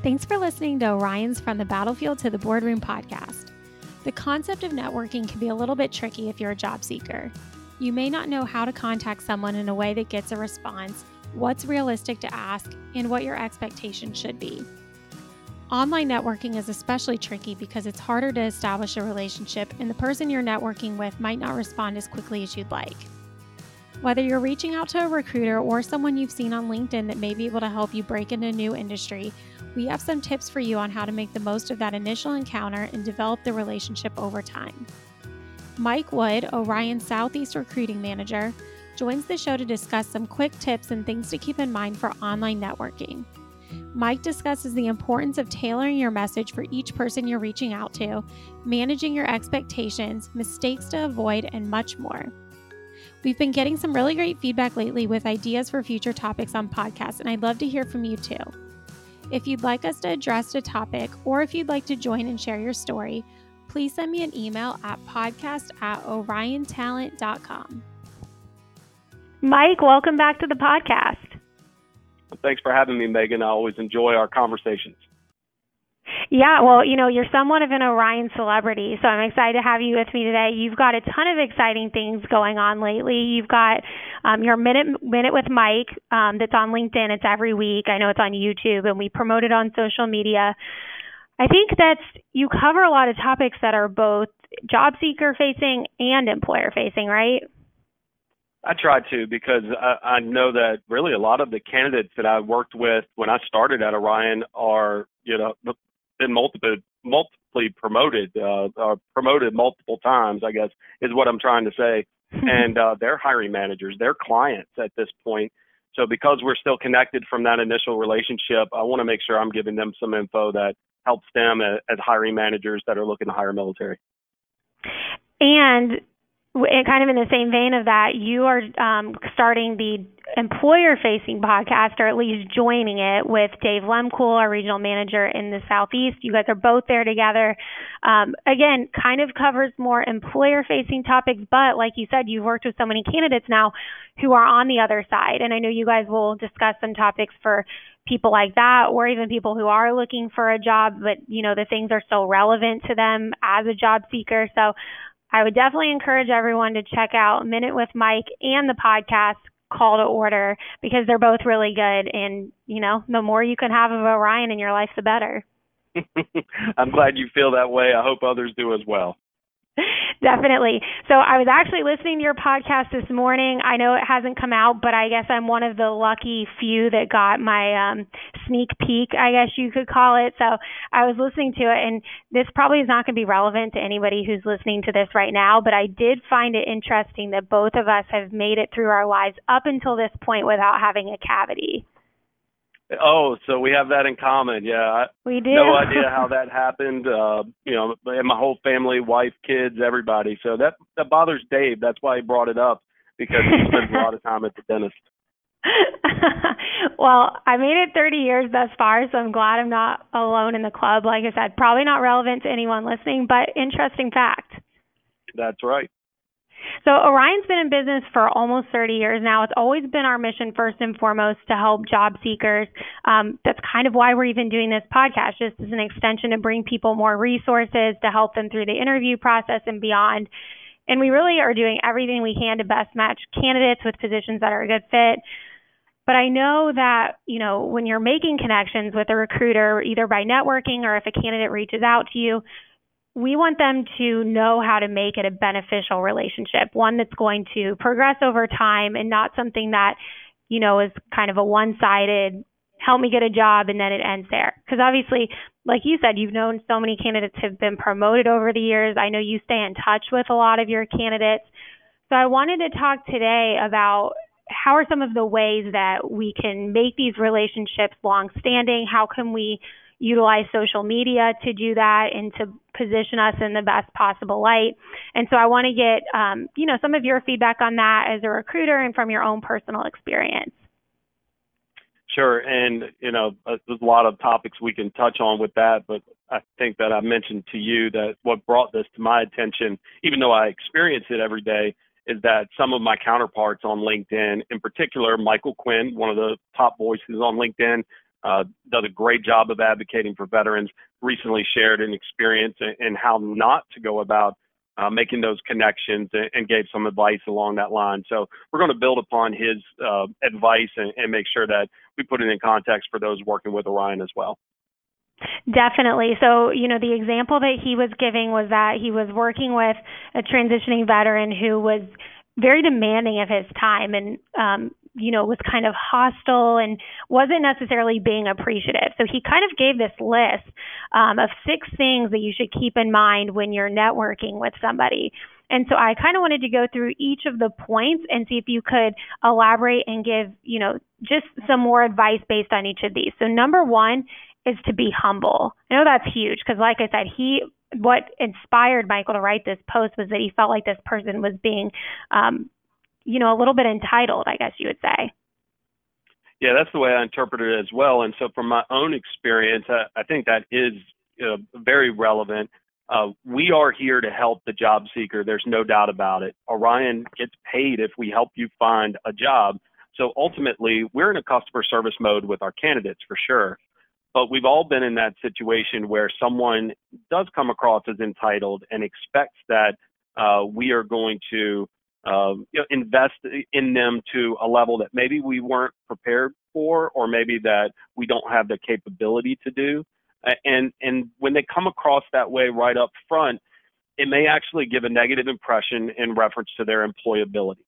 Thanks for listening to Orion's From the Battlefield to the Boardroom podcast. The concept of networking can be a little bit tricky if you're a job seeker. You may not know how to contact someone in a way that gets a response, what's realistic to ask, and what your expectations should be. Online networking is especially tricky because it's harder to establish a relationship, and the person you're networking with might not respond as quickly as you'd like. Whether you're reaching out to a recruiter or someone you've seen on LinkedIn that may be able to help you break into a new industry, we have some tips for you on how to make the most of that initial encounter and develop the relationship over time. Mike Wood, Orion's Southeast Recruiting Manager, joins the show to discuss some quick tips and things to keep in mind for online networking. Mike discusses the importance of tailoring your message for each person you're reaching out to, managing your expectations, mistakes to avoid, and much more. We've been getting some really great feedback lately with ideas for future topics on podcasts, and I'd love to hear from you too. If you'd like us to address a topic or if you'd like to join and share your story, please send me an email at podcast at oriontalent.com. Mike, welcome back to the podcast. Thanks for having me, Megan. I always enjoy our conversations. Yeah, well, you know, you're somewhat of an Orion celebrity, so I'm excited to have you with me today. You've got a ton of exciting things going on lately. You've got um, your minute minute with Mike um, that's on LinkedIn. It's every week. I know it's on YouTube, and we promote it on social media. I think that's you cover a lot of topics that are both job seeker facing and employer facing, right? I try to because I, I know that really a lot of the candidates that I worked with when I started at Orion are, you know, been multiple multiply promoted, uh, or promoted multiple times, I guess, is what I'm trying to say. and uh, they're hiring managers, they're clients at this point. So because we're still connected from that initial relationship, I want to make sure I'm giving them some info that helps them as, as hiring managers that are looking to hire military. And kind of in the same vein of that, you are um, starting the employer facing podcast, or at least joining it with Dave Lemcool, our regional manager in the Southeast. You guys are both there together. Um, again, kind of covers more employer facing topics, but like you said, you've worked with so many candidates now who are on the other side. And I know you guys will discuss some topics for people like that or even people who are looking for a job but you know the things are still relevant to them as a job seeker so I would definitely encourage everyone to check out Minute with Mike and the podcast Call to Order because they're both really good. And, you know, the more you can have of Orion in your life, the better. I'm glad you feel that way. I hope others do as well. Definitely. So I was actually listening to your podcast this morning. I know it hasn't come out, but I guess I'm one of the lucky few that got my um, sneak peek, I guess you could call it. So I was listening to it, and this probably is not going to be relevant to anybody who's listening to this right now, but I did find it interesting that both of us have made it through our lives up until this point without having a cavity. Oh, so we have that in common. Yeah. We do. No idea how that happened. Uh, you know, and my whole family, wife, kids, everybody. So that that bothers Dave. That's why he brought it up because he spends a lot of time at the dentist. well, I made it 30 years thus far, so I'm glad I'm not alone in the club. Like I said, probably not relevant to anyone listening, but interesting fact. That's right. So Orion's been in business for almost 30 years now. It's always been our mission, first and foremost, to help job seekers. Um, that's kind of why we're even doing this podcast, just as an extension to bring people more resources to help them through the interview process and beyond. And we really are doing everything we can to best match candidates with positions that are a good fit. But I know that, you know, when you're making connections with a recruiter, either by networking or if a candidate reaches out to you, we want them to know how to make it a beneficial relationship, one that's going to progress over time and not something that, you know, is kind of a one sided, help me get a job and then it ends there. Because obviously, like you said, you've known so many candidates have been promoted over the years. I know you stay in touch with a lot of your candidates. So I wanted to talk today about how are some of the ways that we can make these relationships long standing? How can we utilize social media to do that and to position us in the best possible light. And so I want to get, um, you know, some of your feedback on that as a recruiter and from your own personal experience. Sure, and you know, uh, there's a lot of topics we can touch on with that, but I think that I mentioned to you that what brought this to my attention, even though I experience it every day, is that some of my counterparts on LinkedIn, in particular Michael Quinn, one of the top voices on LinkedIn, uh, does a great job of advocating for veterans. Recently shared an experience and how not to go about uh, making those connections and, and, gave some advice along that line. So we're going to build upon his uh, advice and, and, make sure that we put it in context for those working with Orion as well. Definitely. So, you know, the example that he was giving was that he was working with a transitioning veteran who was very demanding of his time and um, you know, was kind of hostile and wasn't necessarily being appreciative. So he kind of gave this list um, of six things that you should keep in mind when you're networking with somebody. And so I kind of wanted to go through each of the points and see if you could elaborate and give, you know, just some more advice based on each of these. So number one is to be humble. I know that's huge because, like I said, he what inspired Michael to write this post was that he felt like this person was being um, you know, a little bit entitled, I guess you would say. Yeah, that's the way I interpret it as well. And so, from my own experience, I, I think that is uh, very relevant. Uh, we are here to help the job seeker. There's no doubt about it. Orion gets paid if we help you find a job. So ultimately, we're in a customer service mode with our candidates for sure. But we've all been in that situation where someone does come across as entitled and expects that uh, we are going to um, you know, invest in them to a level that maybe we weren't prepared for, or maybe that we don't have the capability to do. And and when they come across that way right up front, it may actually give a negative impression in reference to their employability.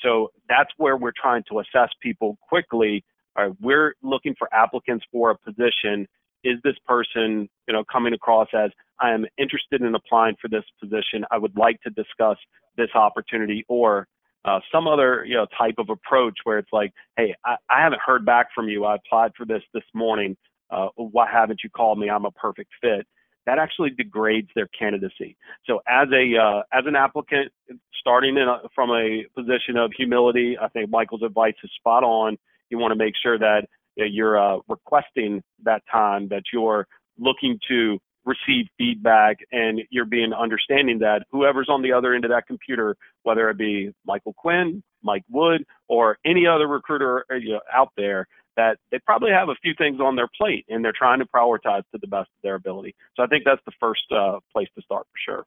So that's where we're trying to assess people quickly. All right, we're looking for applicants for a position. Is this person, you know, coming across as I am interested in applying for this position? I would like to discuss this opportunity or uh, some other you know type of approach where it's like, hey, I, I haven't heard back from you. I applied for this this morning. Uh, why haven't you called me? I'm a perfect fit. That actually degrades their candidacy. So as a uh, as an applicant, starting in a, from a position of humility, I think Michael's advice is spot on. You want to make sure that you're uh, requesting that time, that you're looking to receive feedback and you're being understanding that whoever's on the other end of that computer, whether it be Michael Quinn, Mike Wood, or any other recruiter uh, out there, that they probably have a few things on their plate and they're trying to prioritize to the best of their ability. So I think that's the first uh, place to start for sure.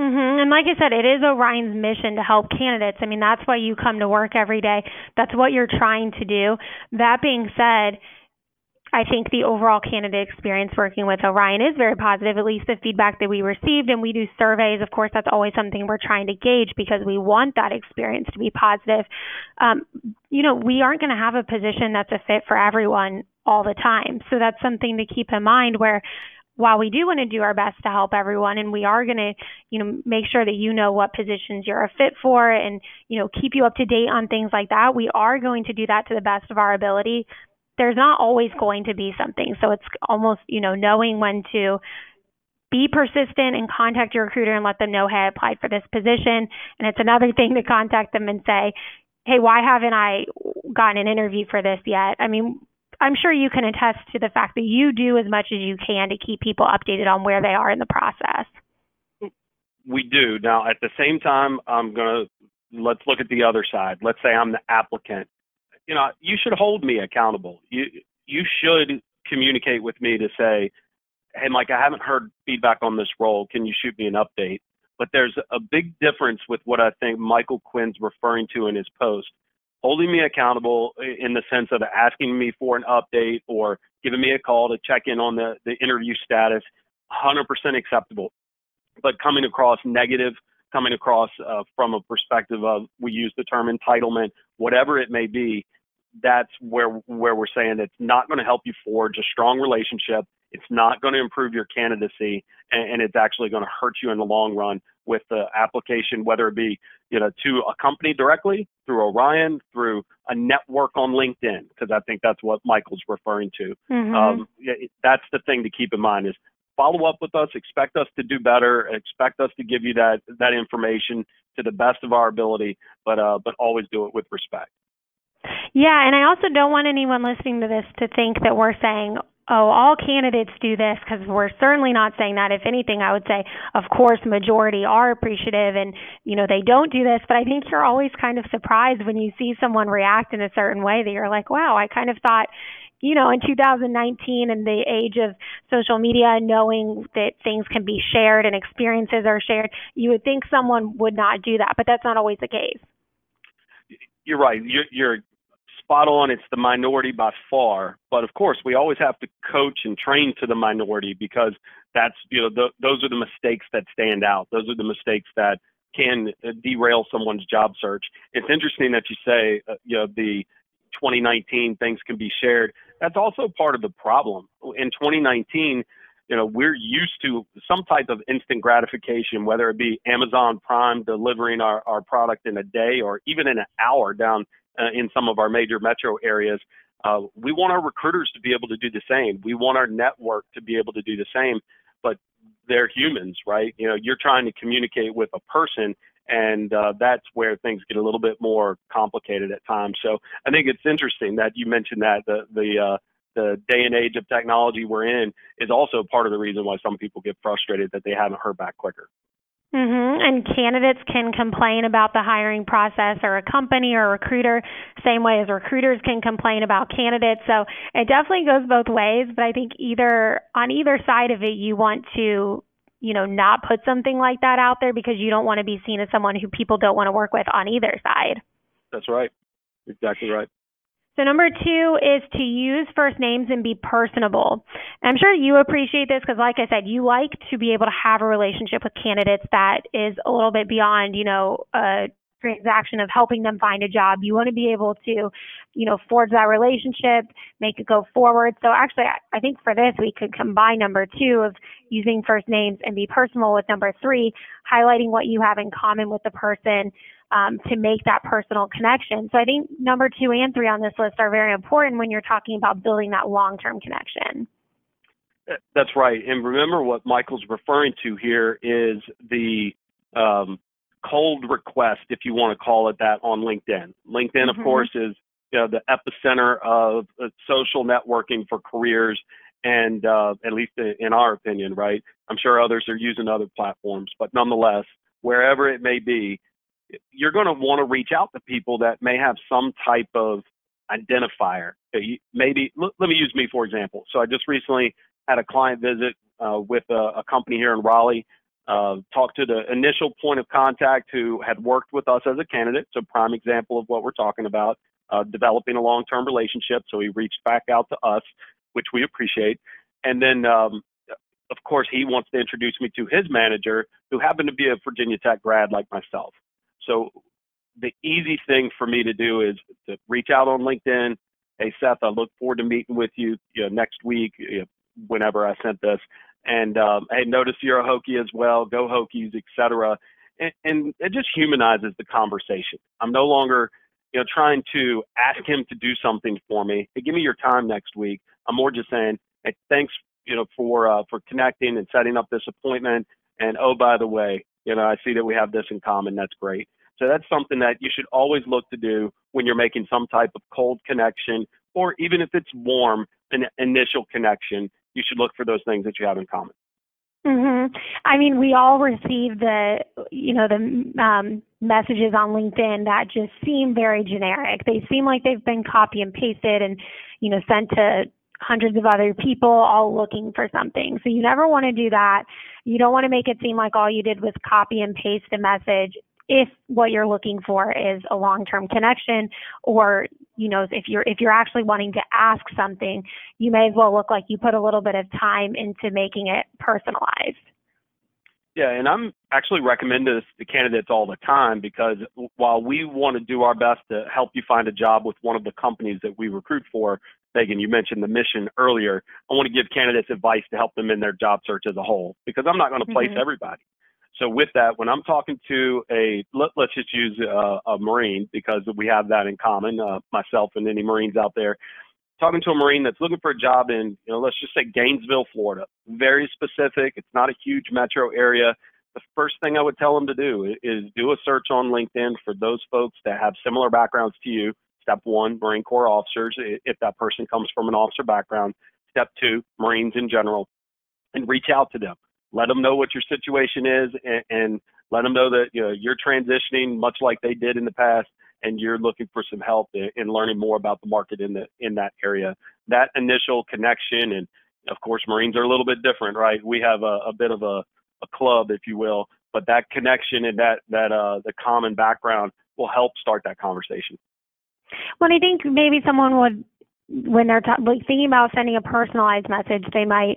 Mm-hmm. And like I said, it is Orion's mission to help candidates. I mean, that's why you come to work every day. That's what you're trying to do. That being said, I think the overall candidate experience working with Orion is very positive, at least the feedback that we received. And we do surveys. Of course, that's always something we're trying to gauge because we want that experience to be positive. Um, you know, we aren't going to have a position that's a fit for everyone all the time. So that's something to keep in mind where while we do want to do our best to help everyone and we are going to you know make sure that you know what positions you're a fit for and you know keep you up to date on things like that we are going to do that to the best of our ability there's not always going to be something. So it's almost, you know, knowing when to be persistent and contact your recruiter and let them know, hey, I applied for this position. And it's another thing to contact them and say, hey, why haven't I gotten an interview for this yet? I mean, I'm sure you can attest to the fact that you do as much as you can to keep people updated on where they are in the process. We do. Now, at the same time, I'm going to let's look at the other side. Let's say I'm the applicant you know, you should hold me accountable. You you should communicate with me to say, hey, Mike, I haven't heard feedback on this role. Can you shoot me an update? But there's a big difference with what I think Michael Quinn's referring to in his post. Holding me accountable in the sense of asking me for an update or giving me a call to check in on the, the interview status, 100% acceptable. But coming across negative, coming across uh, from a perspective of, we use the term entitlement, whatever it may be, that's where where we're saying it's not going to help you forge a strong relationship. It's not going to improve your candidacy, and, and it's actually going to hurt you in the long run with the application, whether it be you know to a company directly through Orion, through a network on LinkedIn, because I think that's what Michael's referring to. Mm-hmm. Um, that's the thing to keep in mind is follow up with us, expect us to do better, expect us to give you that that information to the best of our ability, but uh, but always do it with respect. Yeah, and I also don't want anyone listening to this to think that we're saying, oh, all candidates do this because we're certainly not saying that. If anything, I would say, of course, majority are appreciative and, you know, they don't do this. But I think you're always kind of surprised when you see someone react in a certain way that you're like, wow, I kind of thought you know, in 2019 and the age of social media, knowing that things can be shared and experiences are shared, you would think someone would not do that, but that's not always the case. You're right. You're, you're spot on. It's the minority by far, but of course, we always have to coach and train to the minority because that's you know those are the mistakes that stand out. Those are the mistakes that can derail someone's job search. It's interesting that you say uh, you know the 2019 things can be shared. That's also part of the problem. In 2019, you know, we're used to some type of instant gratification, whether it be Amazon Prime delivering our, our product in a day or even in an hour down uh, in some of our major metro areas. Uh, we want our recruiters to be able to do the same. We want our network to be able to do the same, but they're humans, right? You know, you're trying to communicate with a person and uh, that's where things get a little bit more complicated at times. So I think it's interesting that you mentioned that the the uh, the day and age of technology we're in is also part of the reason why some people get frustrated that they haven't heard back quicker. Mm-hmm. And candidates can complain about the hiring process or a company or a recruiter, same way as recruiters can complain about candidates. So it definitely goes both ways. But I think either on either side of it, you want to you know, not put something like that out there because you don't want to be seen as someone who people don't want to work with on either side. That's right. Exactly right. So number two is to use first names and be personable. I'm sure you appreciate this because, like I said, you like to be able to have a relationship with candidates that is a little bit beyond, you know, a transaction of helping them find a job. You want to be able to, you know, forge that relationship, make it go forward. So actually, I think for this, we could combine number two of using first names and be personal with number three, highlighting what you have in common with the person um, to make that personal connection. So I think number two and three on this list are very important when you're talking about building that long-term connection. That's right. And remember what Michael's referring to here is the um, cold request, if you want to call it that, on LinkedIn. LinkedIn, mm-hmm. of course, is you know, the epicenter of uh, social networking for careers, and uh, at least in our opinion, right? I'm sure others are using other platforms, but nonetheless, wherever it may be, you're going to want to reach out to people that may have some type of identifier. Maybe let me use me for example. So I just recently had a client visit uh, with a, a company here in Raleigh uh, talked to the initial point of contact who had worked with us as a candidate. So, prime example of what we're talking about, uh, developing a long term relationship. So, he reached back out to us, which we appreciate. And then, um, of course, he wants to introduce me to his manager, who happened to be a Virginia Tech grad like myself. So, the easy thing for me to do is to reach out on LinkedIn. Hey, Seth, I look forward to meeting with you, you know, next week, you know, whenever I sent this and um, hey, notice you're a Hokie as well. Go Hokies, etc. And, and it just humanizes the conversation. I'm no longer, you know, trying to ask him to do something for me. Hey, give me your time next week. I'm more just saying, hey, thanks, you know, for uh, for connecting and setting up this appointment. And oh, by the way, you know, I see that we have this in common. That's great. So that's something that you should always look to do when you're making some type of cold connection, or even if it's warm, an initial connection you should look for those things that you have in common. Mhm. I mean, we all receive the, you know, the um, messages on LinkedIn that just seem very generic. They seem like they've been copy and pasted and, you know, sent to hundreds of other people all looking for something. So you never want to do that. You don't want to make it seem like all you did was copy and paste a message if what you're looking for is a long-term connection or you know if you're if you're actually wanting to ask something you may as well look like you put a little bit of time into making it personalized yeah and i'm actually recommend this to candidates all the time because while we want to do our best to help you find a job with one of the companies that we recruit for megan you mentioned the mission earlier i want to give candidates advice to help them in their job search as a whole because i'm not going to place mm-hmm. everybody so with that, when I'm talking to a, let, us just use a, a, Marine because we have that in common, uh, myself and any Marines out there, talking to a Marine that's looking for a job in, you know, let's just say Gainesville, Florida. Very specific. It's not a huge metro area. The first thing I would tell them to do is do a search on LinkedIn for those folks that have similar backgrounds to you. Step one, Marine Corps officers, if that person comes from an officer background. Step two, Marines in general, and reach out to them let them know what your situation is and, and let them know that you know you're transitioning much like they did in the past and you're looking for some help in, in learning more about the market in the in that area. That initial connection, and of course, Marines are a little bit different, right? We have a, a bit of a, a club, if you will, but that connection and that that uh, the common background will help start that conversation. Well, I think maybe someone would, when they're t- like thinking about sending a personalized message, they might,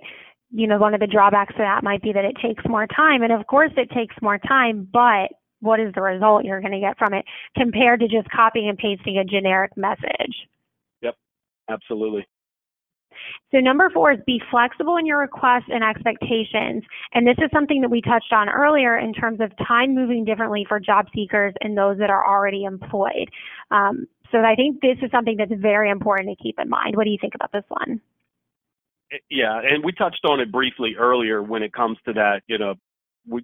you know, one of the drawbacks to that might be that it takes more time, and of course, it takes more time, but what is the result you're going to get from it compared to just copying and pasting a generic message? Yep, absolutely. So number four is be flexible in your requests and expectations. And this is something that we touched on earlier in terms of time moving differently for job seekers and those that are already employed. Um, so I think this is something that's very important to keep in mind. What do you think about this one? Yeah, and we touched on it briefly earlier when it comes to that, you know,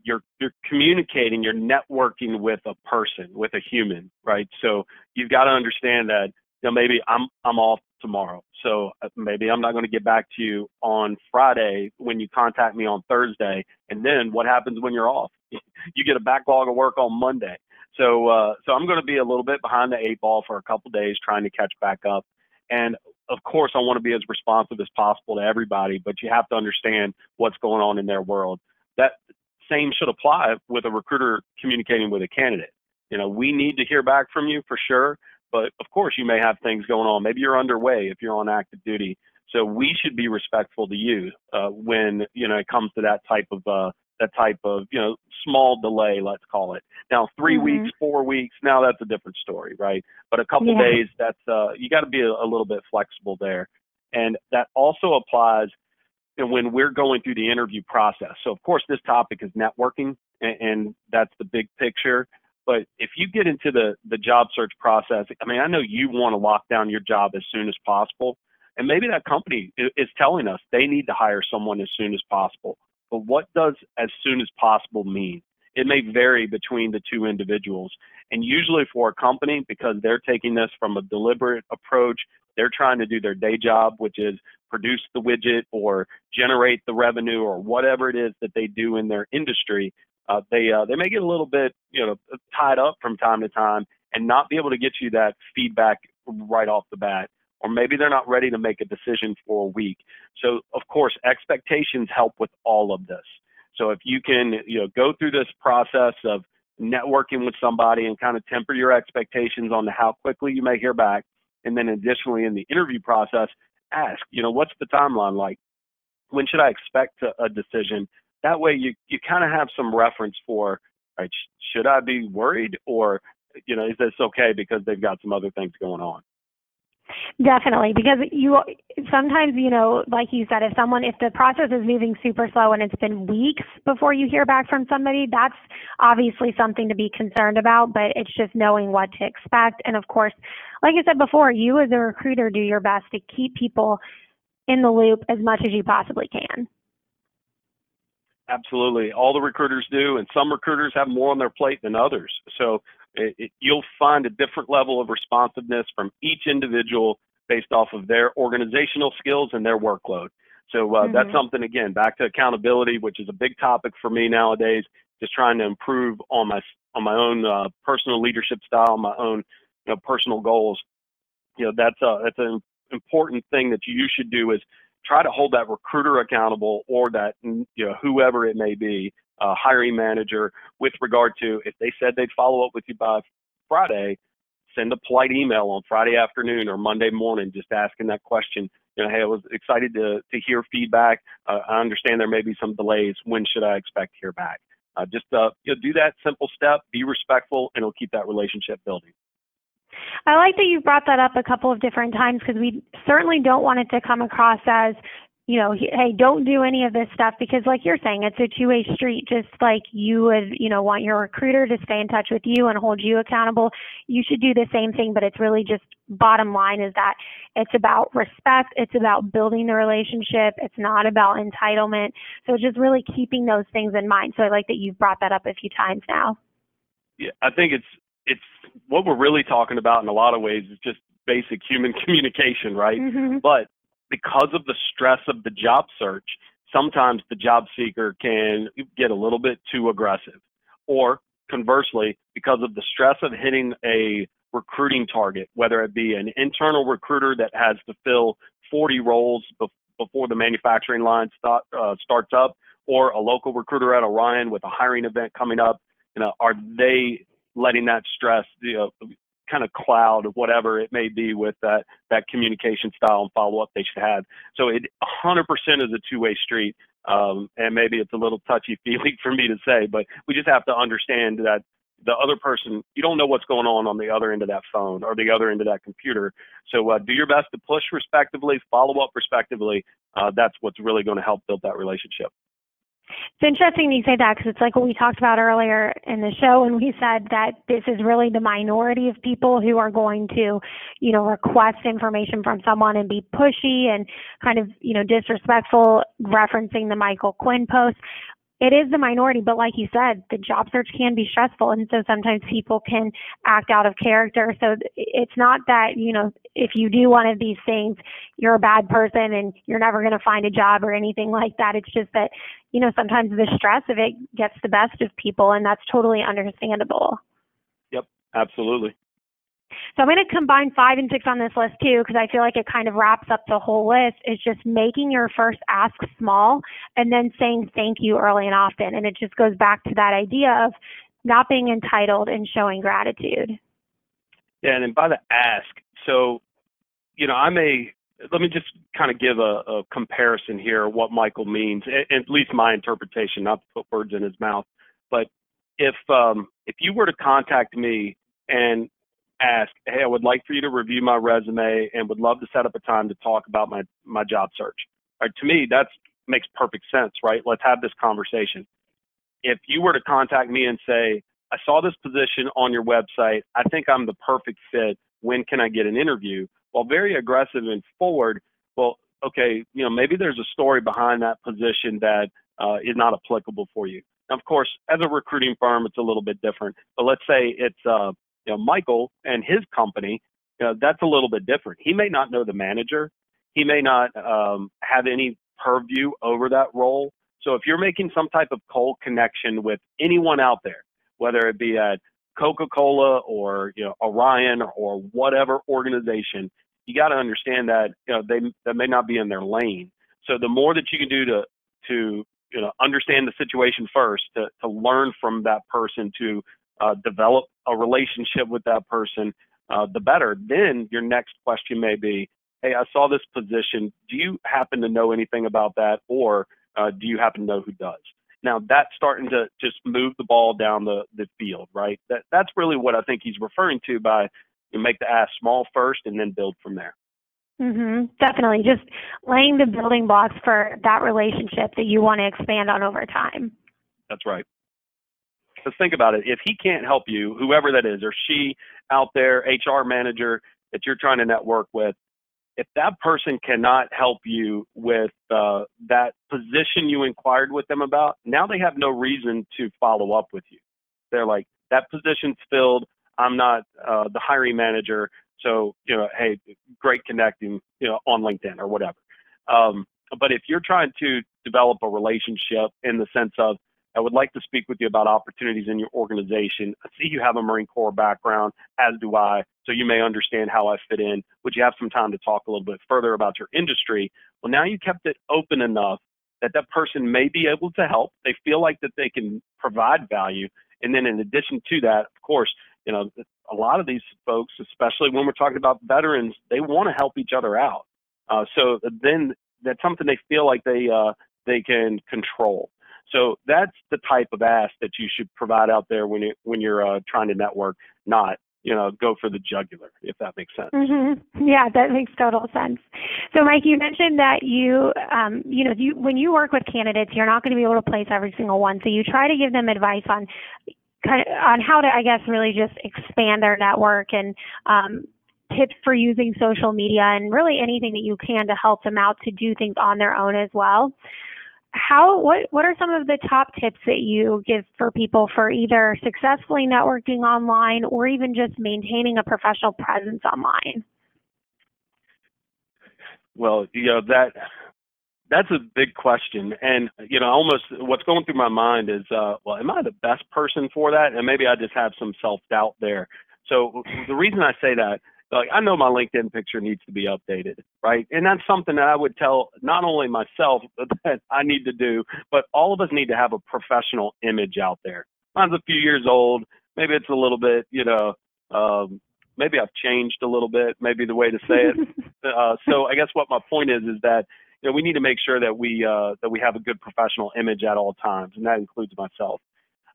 you're you're communicating, you're networking with a person, with a human, right? So you've got to understand that you know maybe I'm I'm off tomorrow. So uh, maybe I'm not going to get back to you on Friday when you contact me on Thursday. And then what happens when you're off? you get a backlog of work on Monday. So uh, so I'm going to be a little bit behind the eight ball for a couple days trying to catch back up. And of course, I want to be as responsive as possible to everybody, but you have to understand what's going on in their world. That same should apply with a recruiter communicating with a candidate. You know, we need to hear back from you for sure, but of course, you may have things going on. Maybe you're underway if you're on active duty. So we should be respectful to you uh, when you know it comes to that type of uh, that type of you know small delay, let's call it. Now, 3 mm-hmm. weeks, four weeks, now that's a different story, right? But a couple yeah. days, that's uh, you got to be a, a little bit flexible there, and that also applies when we're going through the interview process. So, of course, this topic is networking, and, and that's the big picture. But if you get into the, the job search process, I mean, I know you want to lock down your job as soon as possible. And maybe that company is telling us they need to hire someone as soon as possible. But what does as soon as possible mean? It may vary between the two individuals. And usually for a company, because they're taking this from a deliberate approach, they're trying to do their day job, which is produce the widget or generate the revenue or whatever it is that they do in their industry uh, they uh, they may get a little bit you know tied up from time to time and not be able to get you that feedback right off the bat or maybe they're not ready to make a decision for a week. So of course expectations help with all of this. So if you can you know go through this process of networking with somebody and kind of temper your expectations on how quickly you may hear back and then additionally in the interview process ask you know what's the timeline like? When should i expect a, a decision? That way you you kind of have some reference for right should i be worried or you know is this okay because they've got some other things going on definitely because you sometimes you know like you said if someone if the process is moving super slow and it's been weeks before you hear back from somebody that's obviously something to be concerned about but it's just knowing what to expect and of course like i said before you as a recruiter do your best to keep people in the loop as much as you possibly can Absolutely. All the recruiters do, and some recruiters have more on their plate than others. So it, it, you'll find a different level of responsiveness from each individual based off of their organizational skills and their workload. So uh, mm-hmm. that's something, again, back to accountability, which is a big topic for me nowadays, just trying to improve on my on my own uh, personal leadership style, my own you know, personal goals. You know, that's a, that's an important thing that you should do is try to hold that recruiter accountable or that you know whoever it may be, uh, hiring manager, with regard to if they said they'd follow up with you by Friday, send a polite email on Friday afternoon or Monday morning, just asking that question. You know, hey, I was excited to to hear feedback. Uh, I understand there may be some delays. When should I expect to hear back? Uh, just uh, you know, do that simple step, be respectful, and it'll keep that relationship building. I like that you brought that up a couple of different times because we certainly don't want it to come across as, you know, hey, don't do any of this stuff because, like you're saying, it's a two way street. Just like you would, you know, want your recruiter to stay in touch with you and hold you accountable, you should do the same thing. But it's really just bottom line is that it's about respect, it's about building the relationship, it's not about entitlement. So just really keeping those things in mind. So I like that you've brought that up a few times now. Yeah, I think it's it's what we're really talking about in a lot of ways is just basic human communication, right? Mm-hmm. But because of the stress of the job search, sometimes the job seeker can get a little bit too aggressive. Or conversely, because of the stress of hitting a recruiting target, whether it be an internal recruiter that has to fill 40 roles before the manufacturing line start, uh, starts up, or a local recruiter at Orion with a hiring event coming up. You know, are they letting that stress, you know, kind of cloud of whatever it may be with that that communication style and follow up they should have. So it 100% is a two way street. Um, and maybe it's a little touchy feely for me to say, but we just have to understand that the other person, you don't know what's going on on the other end of that phone or the other end of that computer. So uh, do your best to push respectively, follow up respectively. Uh, that's what's really going to help build that relationship. It's interesting you say that because it's like what we talked about earlier in the show, and we said that this is really the minority of people who are going to, you know, request information from someone and be pushy and kind of, you know, disrespectful, referencing the Michael Quinn post it is the minority, but like you said, the job search can be stressful. And so sometimes people can act out of character. So it's not that, you know, if you do one of these things, you're a bad person and you're never going to find a job or anything like that. It's just that, you know, sometimes the stress of it gets the best of people and that's totally understandable. Yep, absolutely. So I'm going to combine five and six on this list too, because I feel like it kind of wraps up the whole list. Is just making your first ask small and then saying thank you early and often. And it just goes back to that idea of not being entitled and showing gratitude. Yeah, and then by the ask, so you know, I may let me just kind of give a, a comparison here what Michael means, at least my interpretation, not to put words in his mouth. But if um, if you were to contact me and ask, hey, I would like for you to review my resume and would love to set up a time to talk about my, my job search. Right, to me, that makes perfect sense, right? Let's have this conversation. If you were to contact me and say, I saw this position on your website, I think I'm the perfect fit. When can I get an interview? Well, very aggressive and forward. Well, okay, you know, maybe there's a story behind that position that uh, is not applicable for you. Now, of course, as a recruiting firm, it's a little bit different. But let's say it's uh, you know, Michael and his company, you know, that's a little bit different. He may not know the manager. He may not um, have any purview over that role. So if you're making some type of cold connection with anyone out there, whether it be at Coca-Cola or you know Orion or whatever organization, you got to understand that you know they that may not be in their lane. So the more that you can do to to you know understand the situation first, to to learn from that person, to uh, develop a relationship with that person, uh, the better. Then your next question may be, hey, I saw this position. Do you happen to know anything about that, or uh, do you happen to know who does? Now that's starting to just move the ball down the, the field, right? That that's really what I think he's referring to by you make the ask small first and then build from there. Mhm. Definitely, just laying the building blocks for that relationship that you want to expand on over time. That's right. Because think about it. If he can't help you, whoever that is, or she out there, HR manager that you're trying to network with, if that person cannot help you with uh, that position you inquired with them about, now they have no reason to follow up with you. They're like, that position's filled. I'm not uh, the hiring manager. So, you know, hey, great connecting, you know, on LinkedIn or whatever. Um, but if you're trying to develop a relationship in the sense of, I would like to speak with you about opportunities in your organization. I see you have a Marine Corps background, as do I, so you may understand how I fit in. Would you have some time to talk a little bit further about your industry? Well, now you kept it open enough that that person may be able to help. They feel like that they can provide value. And then in addition to that, of course, you know, a lot of these folks, especially when we're talking about veterans, they want to help each other out. Uh, so then that's something they feel like they uh, they can control. So that's the type of ask that you should provide out there when you when you're uh, trying to network, not you know go for the jugular, if that makes sense. Mm-hmm. Yeah, that makes total sense. So, Mike, you mentioned that you um, you know you when you work with candidates, you're not going to be able to place every single one, so you try to give them advice on kind of on how to, I guess, really just expand their network and um, tips for using social media and really anything that you can to help them out to do things on their own as well how what what are some of the top tips that you give for people for either successfully networking online or even just maintaining a professional presence online? Well, you know that that's a big question, and you know, almost what's going through my mind is, uh, well, am I the best person for that? And maybe I just have some self doubt there. So the reason I say that, like I know my LinkedIn picture needs to be updated, right? And that's something that I would tell not only myself that I need to do, but all of us need to have a professional image out there. Mine's a few years old. Maybe it's a little bit, you know, um, maybe I've changed a little bit, maybe the way to say it. uh, so I guess what my point is is that you know we need to make sure that we uh, that we have a good professional image at all times, and that includes myself.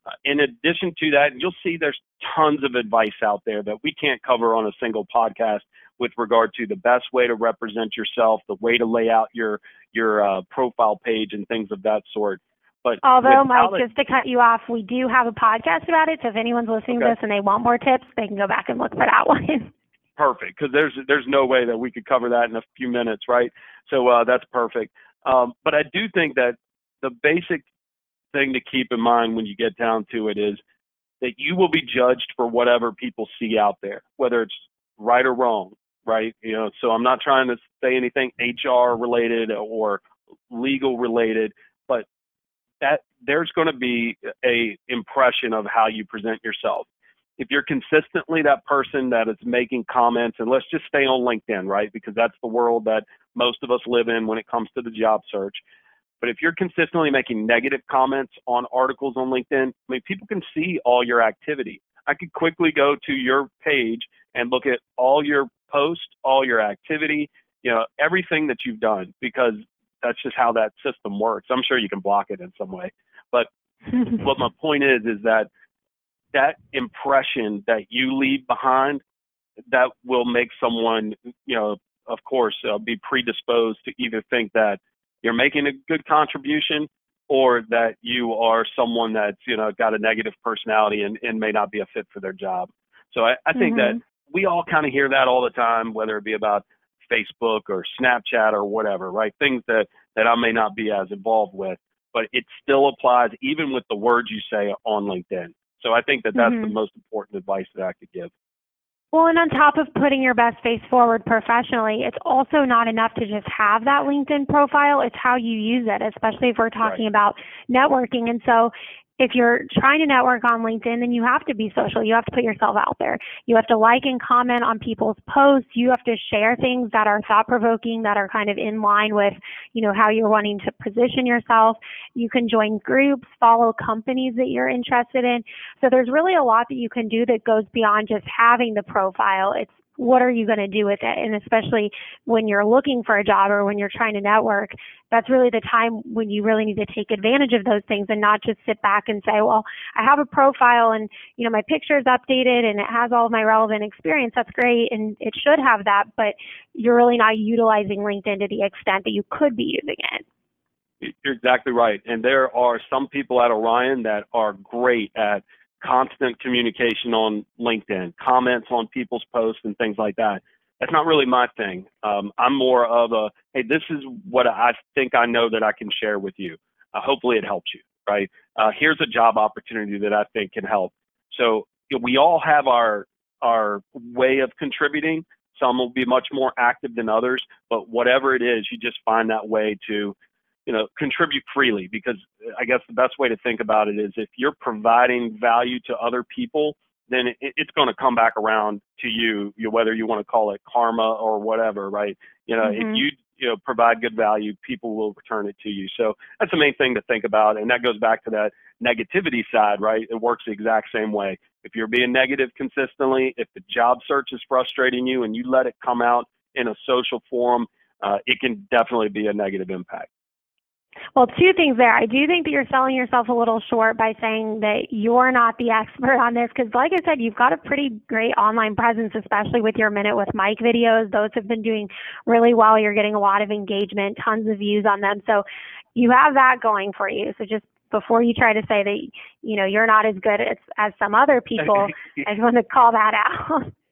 Uh, in addition to that, you'll see there's tons of advice out there that we can't cover on a single podcast with regard to the best way to represent yourself, the way to lay out your your uh, profile page, and things of that sort. But although Mike, it, just to cut you off, we do have a podcast about it. So if anyone's listening okay. to this and they want more tips, they can go back and look for that one. perfect, because there's there's no way that we could cover that in a few minutes, right? So uh, that's perfect. Um, but I do think that the basic thing to keep in mind when you get down to it is that you will be judged for whatever people see out there, whether it's right or wrong, right? You know, so I'm not trying to say anything HR related or legal related, but that there's going to be a impression of how you present yourself. If you're consistently that person that is making comments, and let's just stay on LinkedIn, right? Because that's the world that most of us live in when it comes to the job search. But if you're consistently making negative comments on articles on LinkedIn, I mean, people can see all your activity. I could quickly go to your page and look at all your posts, all your activity, you know, everything that you've done because that's just how that system works. I'm sure you can block it in some way. But what my point is is that that impression that you leave behind that will make someone, you know, of course, uh, be predisposed to either think that you're making a good contribution or that you are someone that's, you know, got a negative personality and, and may not be a fit for their job. So I, I think mm-hmm. that we all kind of hear that all the time, whether it be about Facebook or Snapchat or whatever, right? Things that, that I may not be as involved with, but it still applies even with the words you say on LinkedIn. So I think that that's mm-hmm. the most important advice that I could give. Well, and on top of putting your best face forward professionally, it's also not enough to just have that LinkedIn profile. It's how you use it, especially if we're talking right. about networking. And so if you're trying to network on LinkedIn, then you have to be social. You have to put yourself out there. You have to like and comment on people's posts. You have to share things that are thought provoking, that are kind of in line with, you know, how you're wanting to position yourself. You can join groups, follow companies that you're interested in. So there's really a lot that you can do that goes beyond just having the profile. It's what are you going to do with it? And especially when you're looking for a job or when you're trying to network, that's really the time when you really need to take advantage of those things and not just sit back and say, well, I have a profile and, you know, my picture is updated and it has all of my relevant experience. That's great. And it should have that, but you're really not utilizing LinkedIn to the extent that you could be using it. You're exactly right. And there are some people at Orion that are great at constant communication on LinkedIn, comments on people's posts and things like that. That's not really my thing. Um, I'm more of a, hey, this is what I think I know that I can share with you. Uh, hopefully it helps you, right? Uh, here's a job opportunity that I think can help. So we all have our our way of contributing. Some will be much more active than others, but whatever it is, you just find that way to you know, contribute freely because I guess the best way to think about it is if you're providing value to other people, then it, it's going to come back around to you, you, whether you want to call it karma or whatever, right? You know, mm-hmm. if you you know provide good value, people will return it to you. So that's the main thing to think about, and that goes back to that negativity side, right? It works the exact same way. If you're being negative consistently, if the job search is frustrating you, and you let it come out in a social forum, uh, it can definitely be a negative impact. Well, two things there. I do think that you're selling yourself a little short by saying that you're not the expert on this because, like I said, you've got a pretty great online presence, especially with your Minute with Mike videos. Those have been doing really well. You're getting a lot of engagement, tons of views on them. So you have that going for you. So just before you try to say that, you know, you're not as good as, as some other people, I just want to call that out.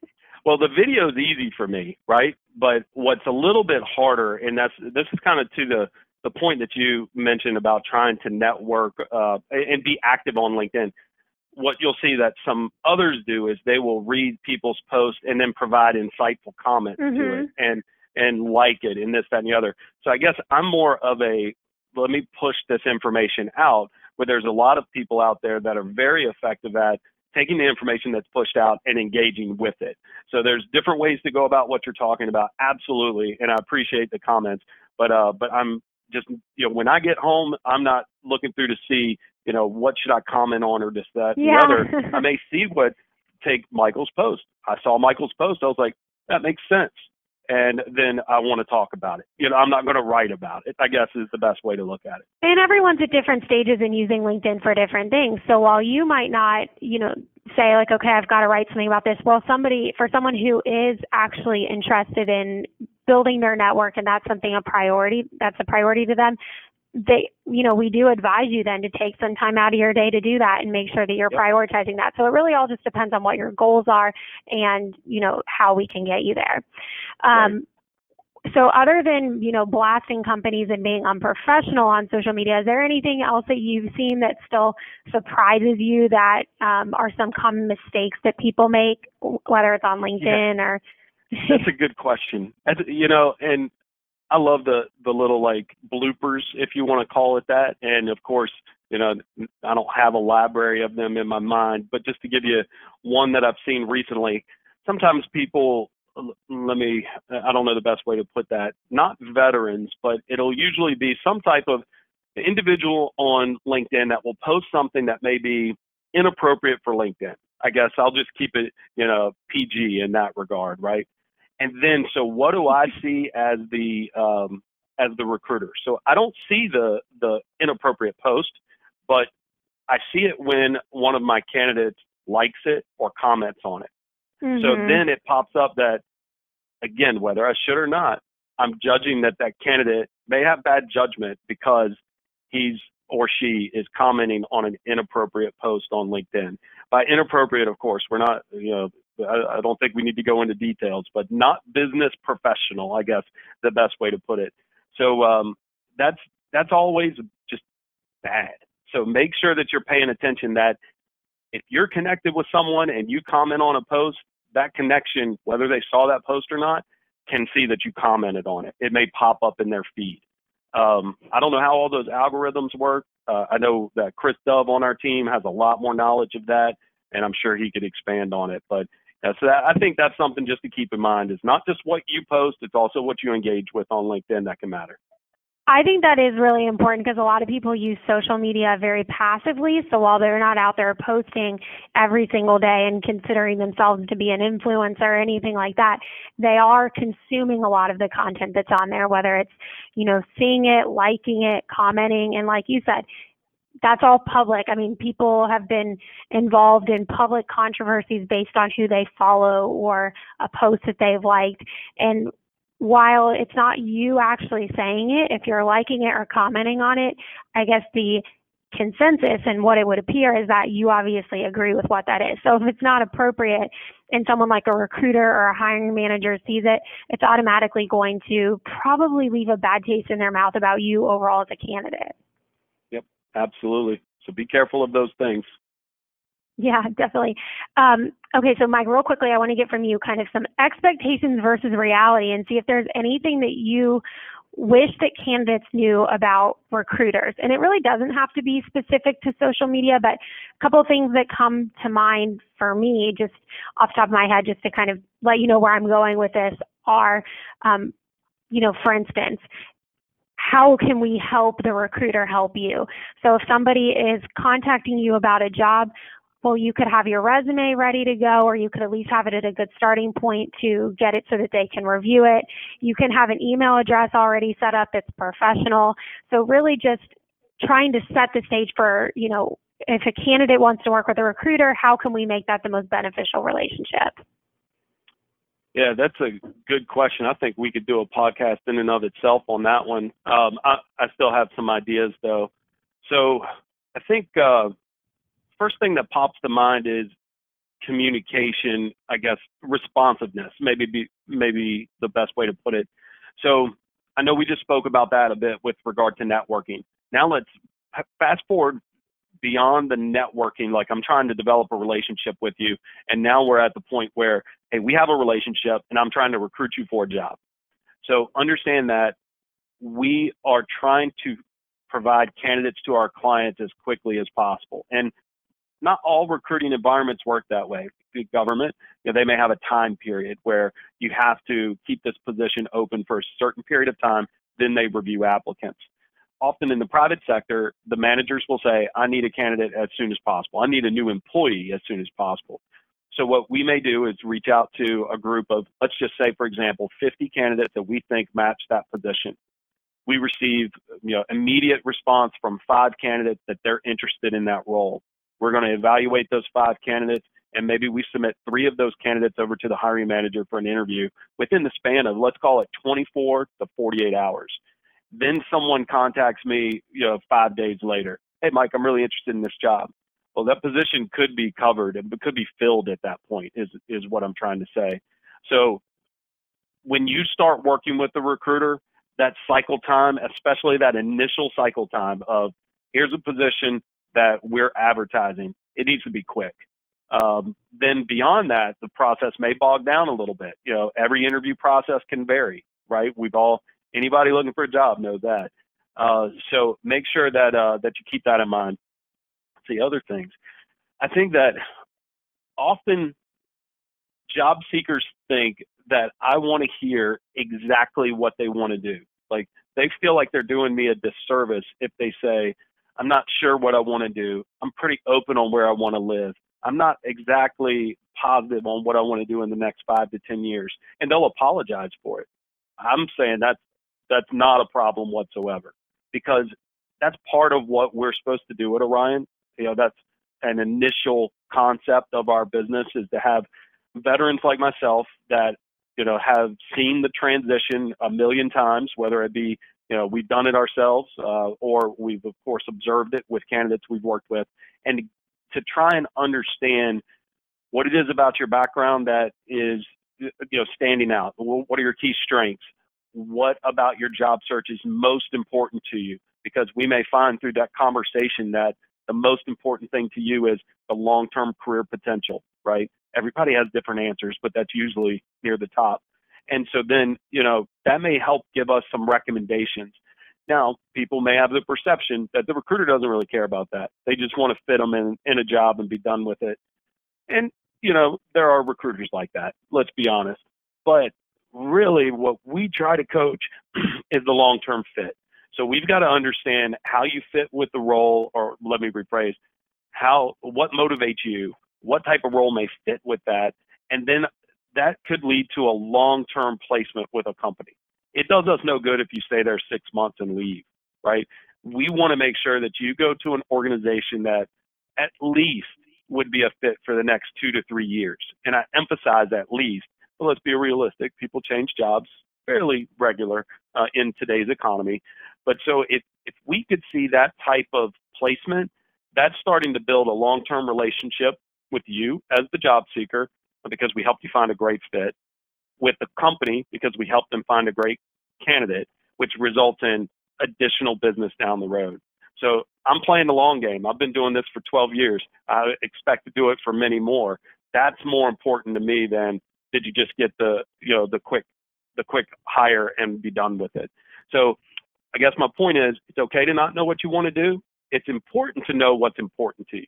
Well, the video is easy for me, right? But what's a little bit harder, and that's this is kind of to the the point that you mentioned about trying to network uh, and be active on LinkedIn, what you'll see that some others do is they will read people's posts and then provide insightful comments mm-hmm. to it and and like it and this that and the other. So I guess I'm more of a let me push this information out. But there's a lot of people out there that are very effective at taking the information that's pushed out and engaging with it. So there's different ways to go about what you're talking about. Absolutely. And I appreciate the comments, but, uh, but I'm just, you know, when I get home, I'm not looking through to see, you know, what should I comment on or this, that, yeah. the other. I may see what, take Michael's post. I saw Michael's post. I was like, that makes sense and then I want to talk about it. You know, I'm not going to write about it. I guess is the best way to look at it. And everyone's at different stages in using LinkedIn for different things. So while you might not, you know, say like, okay, I've got to write something about this. Well, somebody for someone who is actually interested in building their network and that's something a priority, that's a priority to them they you know we do advise you then to take some time out of your day to do that and make sure that you're yep. prioritizing that so it really all just depends on what your goals are and you know how we can get you there um, right. so other than you know blasting companies and being unprofessional on social media is there anything else that you've seen that still surprises you that um, are some common mistakes that people make whether it's on linkedin yeah. or that's a good question. You know, and I love the the little like bloopers, if you want to call it that. And of course, you know, I don't have a library of them in my mind, but just to give you one that I've seen recently, sometimes people let me I don't know the best way to put that, not veterans, but it'll usually be some type of individual on LinkedIn that will post something that may be inappropriate for LinkedIn. I guess I'll just keep it, you know, PG in that regard, right? And then, so what do I see as the um, as the recruiter? So I don't see the the inappropriate post, but I see it when one of my candidates likes it or comments on it. Mm-hmm. So then it pops up that again, whether I should or not, I'm judging that that candidate may have bad judgment because he's or she is commenting on an inappropriate post on LinkedIn. By inappropriate, of course, we're not, you know, I, don't think we need to go into details, but not business professional, I guess the best way to put it. So um, that's that's always just bad. So make sure that you're paying attention that if you're connected with someone and you comment on a post, that connection, whether they saw that post or not, can see that you commented on it. It may pop up in their feed. Um, I don't know how all those algorithms work. Uh, I know that Chris Dove on our team has a lot more knowledge of that, and I'm sure he could expand on it. But so that, I think that's something just to keep in mind is not just what you post, it's also what you engage with on LinkedIn that can matter. I think that is really important because a lot of people use social media very passively. So while they're not out there posting every single day and considering themselves to be an influencer or anything like that, they are consuming a lot of the content that's on there, whether it's, you know, seeing it, liking it, commenting. And like you said, that's all public. I mean, people have been involved in public controversies based on who they follow or a post that they've liked. And while it's not you actually saying it, if you're liking it or commenting on it, I guess the consensus and what it would appear is that you obviously agree with what that is. So if it's not appropriate and someone like a recruiter or a hiring manager sees it, it's automatically going to probably leave a bad taste in their mouth about you overall as a candidate. Absolutely. So be careful of those things. Yeah, definitely. Um, okay, so Mike, real quickly, I want to get from you kind of some expectations versus reality and see if there's anything that you wish that candidates knew about recruiters. And it really doesn't have to be specific to social media, but a couple of things that come to mind for me, just off top of my head, just to kind of let you know where I'm going with this, are, um, you know, for instance, how can we help the recruiter help you? So if somebody is contacting you about a job, well, you could have your resume ready to go, or you could at least have it at a good starting point to get it so that they can review it. You can have an email address already set up that's professional. So really just trying to set the stage for, you know, if a candidate wants to work with a recruiter, how can we make that the most beneficial relationship? Yeah, that's a good question. I think we could do a podcast in and of itself on that one. Um, I, I still have some ideas though. So I think uh, first thing that pops to mind is communication. I guess responsiveness, maybe be maybe the best way to put it. So I know we just spoke about that a bit with regard to networking. Now let's fast forward beyond the networking, like I'm trying to develop a relationship with you, and now we're at the point where, hey, we have a relationship and I'm trying to recruit you for a job. So understand that we are trying to provide candidates to our clients as quickly as possible. And not all recruiting environments work that way. The government, you know, they may have a time period where you have to keep this position open for a certain period of time, then they review applicants. Often in the private sector, the managers will say, I need a candidate as soon as possible. I need a new employee as soon as possible. So what we may do is reach out to a group of, let's just say, for example, 50 candidates that we think match that position. We receive, you know, immediate response from five candidates that they're interested in that role. We're going to evaluate those five candidates and maybe we submit three of those candidates over to the hiring manager for an interview within the span of, let's call it 24 to 48 hours. Then someone contacts me, you know, five days later. Hey, Mike, I'm really interested in this job. Well, that position could be covered and could be filled at that point. Is is what I'm trying to say. So when you start working with the recruiter, that cycle time, especially that initial cycle time of here's a position that we're advertising, it needs to be quick. Um, then beyond that, the process may bog down a little bit. You know, every interview process can vary, right? We've all anybody looking for a job knows that. Uh, so make sure that uh, that you keep that in mind see other things. I think that often job seekers think that I want to hear exactly what they want to do. Like they feel like they're doing me a disservice if they say, I'm not sure what I want to do. I'm pretty open on where I want to live. I'm not exactly positive on what I want to do in the next five to 10 years. And they'll apologize for it. I'm saying that's, that's not a problem whatsoever because that's part of what we're supposed to do at Orion you know, that's an initial concept of our business is to have veterans like myself that, you know, have seen the transition a million times, whether it be, you know, we've done it ourselves uh, or we've, of course, observed it with candidates we've worked with, and to try and understand what it is about your background that is, you know, standing out. What are your key strengths? What about your job search is most important to you? Because we may find through that conversation that the most important thing to you is the long term career potential, right? Everybody has different answers, but that's usually near the top. And so then, you know, that may help give us some recommendations. Now, people may have the perception that the recruiter doesn't really care about that. They just want to fit them in, in a job and be done with it. And, you know, there are recruiters like that, let's be honest. But really, what we try to coach is the long term fit. So we've got to understand how you fit with the role, or let me rephrase, how what motivates you, what type of role may fit with that, and then that could lead to a long-term placement with a company. It does us no good if you stay there six months and leave, right? We want to make sure that you go to an organization that at least would be a fit for the next two to three years. And I emphasize at least, but let's be realistic. People change jobs fairly regular uh, in today's economy. But so if, if we could see that type of placement, that's starting to build a long term relationship with you as the job seeker because we helped you find a great fit, with the company because we helped them find a great candidate, which results in additional business down the road. So I'm playing the long game. I've been doing this for 12 years. I expect to do it for many more. That's more important to me than did you just get the you know the quick the quick hire and be done with it. So I guess my point is it's okay to not know what you want to do. It's important to know what's important to you.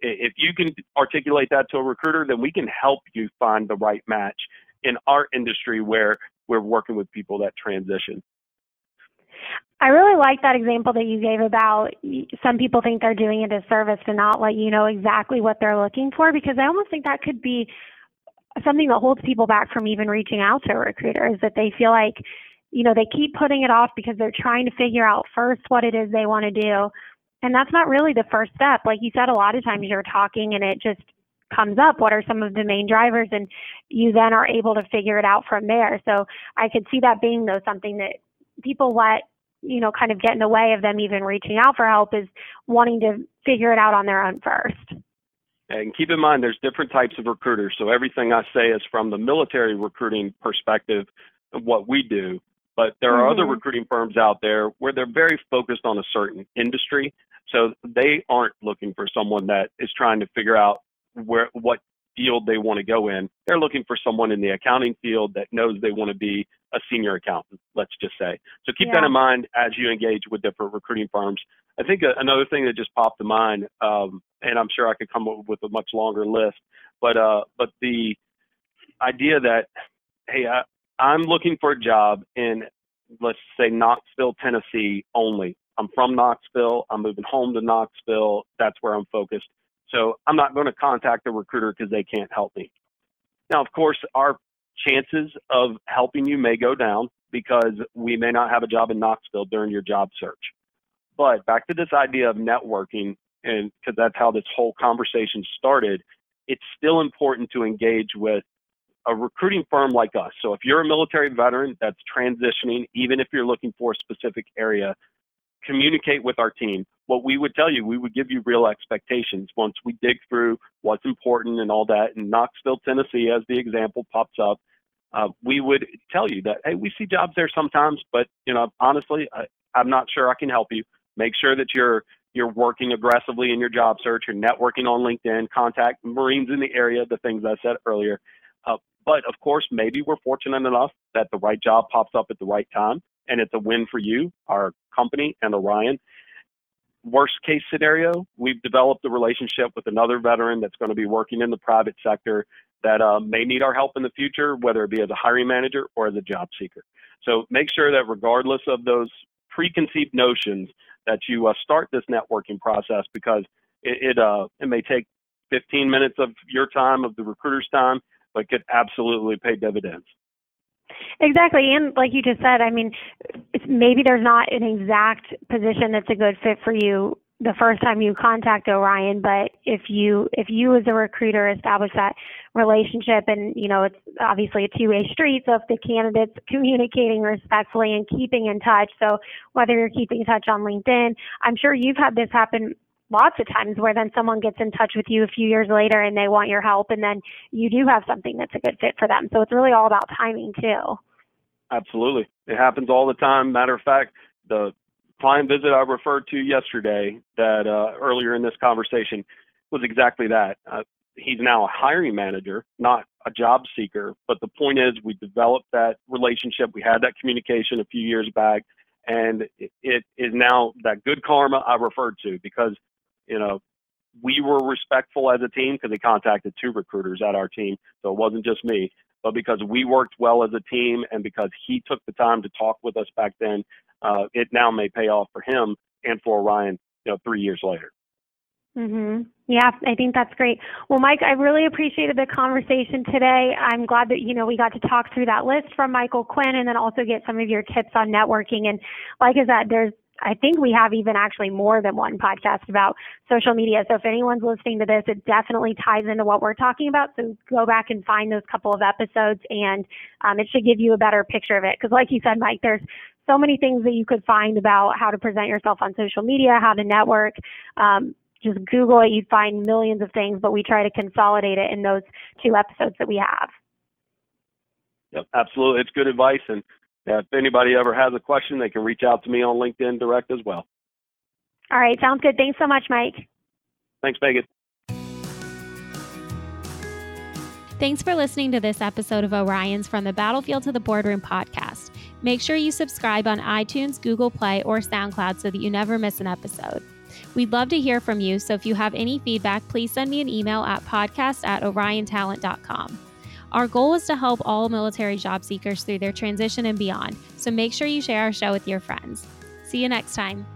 If you can articulate that to a recruiter, then we can help you find the right match in our industry where we're working with people that transition. I really like that example that you gave about some people think they're doing a disservice to not let you know exactly what they're looking for because I almost think that could be something that holds people back from even reaching out to a recruiter is that they feel like you know, they keep putting it off because they're trying to figure out first what it is they want to do. And that's not really the first step. Like you said, a lot of times you're talking and it just comes up. What are some of the main drivers? And you then are able to figure it out from there. So I could see that being, though, something that people let, you know, kind of get in the way of them even reaching out for help is wanting to figure it out on their own first. And keep in mind, there's different types of recruiters. So everything I say is from the military recruiting perspective of what we do. But there are mm-hmm. other recruiting firms out there where they're very focused on a certain industry. So they aren't looking for someone that is trying to figure out where what field they want to go in. They're looking for someone in the accounting field that knows they want to be a senior accountant, let's just say. So keep yeah. that in mind as you engage with different recruiting firms. I think another thing that just popped to mind, um, and I'm sure I could come up with a much longer list, but uh, but the idea that hey, I, I'm looking for a job in let's say Knoxville, Tennessee only. I'm from Knoxville. I'm moving home to Knoxville. That's where I'm focused. So I'm not going to contact the recruiter because they can't help me. Now, of course, our chances of helping you may go down because we may not have a job in Knoxville during your job search. But back to this idea of networking, and because that's how this whole conversation started, it's still important to engage with a recruiting firm like us. So if you're a military veteran that's transitioning, even if you're looking for a specific area, communicate with our team. What we would tell you, we would give you real expectations once we dig through what's important and all that. In Knoxville, Tennessee, as the example pops up, uh, we would tell you that, hey, we see jobs there sometimes, but you know, honestly, I, I'm not sure I can help you. Make sure that you're you're working aggressively in your job search, you're networking on LinkedIn, contact Marines in the area, the things I said earlier. Uh, but of course, maybe we're fortunate enough that the right job pops up at the right time and it's a win for you, our company, and Orion. Worst case scenario, we've developed a relationship with another veteran that's going to be working in the private sector that uh, may need our help in the future, whether it be as a hiring manager or as a job seeker. So make sure that regardless of those preconceived notions, that you uh, start this networking process because it it, uh, it may take 15 minutes of your time, of the recruiter's time, but could absolutely pay dividends. Exactly. And like you just said, I mean, maybe there's not an exact position that's a good fit for you the first time you contact Orion, but if you if you as a recruiter establish that relationship and you know it's obviously a two-way street, so if the candidate's communicating respectfully and keeping in touch, so whether you're keeping in touch on LinkedIn, I'm sure you've had this happen lots of times where then someone gets in touch with you a few years later and they want your help and then you do have something that's a good fit for them. So it's really all about timing too. Absolutely. It happens all the time. Matter of fact, the client visit I referred to yesterday that uh, earlier in this conversation was exactly that. Uh, he's now a hiring manager, not a job seeker. But the point is, we developed that relationship. We had that communication a few years back, and it, it is now that good karma I referred to because you know, we were respectful as a team because they contacted two recruiters at our team. So it wasn't just me, but because we worked well as a team and because he took the time to talk with us back then, uh, it now may pay off for him and for Orion, you know, three years later. Mhm. Yeah, I think that's great. Well, Mike, I really appreciated the conversation today. I'm glad that you know we got to talk through that list from Michael Quinn, and then also get some of your tips on networking. And like I said, there's I think we have even actually more than one podcast about social media. So if anyone's listening to this, it definitely ties into what we're talking about. So go back and find those couple of episodes and um, it should give you a better picture of it. Because like you said, Mike, there's so many things that you could find about how to present yourself on social media, how to network. Um, just Google it, you'd find millions of things, but we try to consolidate it in those two episodes that we have. Yep, absolutely. It's good advice. And yeah, if anybody ever has a question, they can reach out to me on LinkedIn direct as well. All right, sounds good. Thanks so much, Mike. Thanks, Megan. Thanks for listening to this episode of Orion's From the Battlefield to the Boardroom podcast. Make sure you subscribe on iTunes, Google Play, or SoundCloud so that you never miss an episode. We'd love to hear from you, so if you have any feedback, please send me an email at podcast at oriontalent.com. Our goal is to help all military job seekers through their transition and beyond, so make sure you share our show with your friends. See you next time.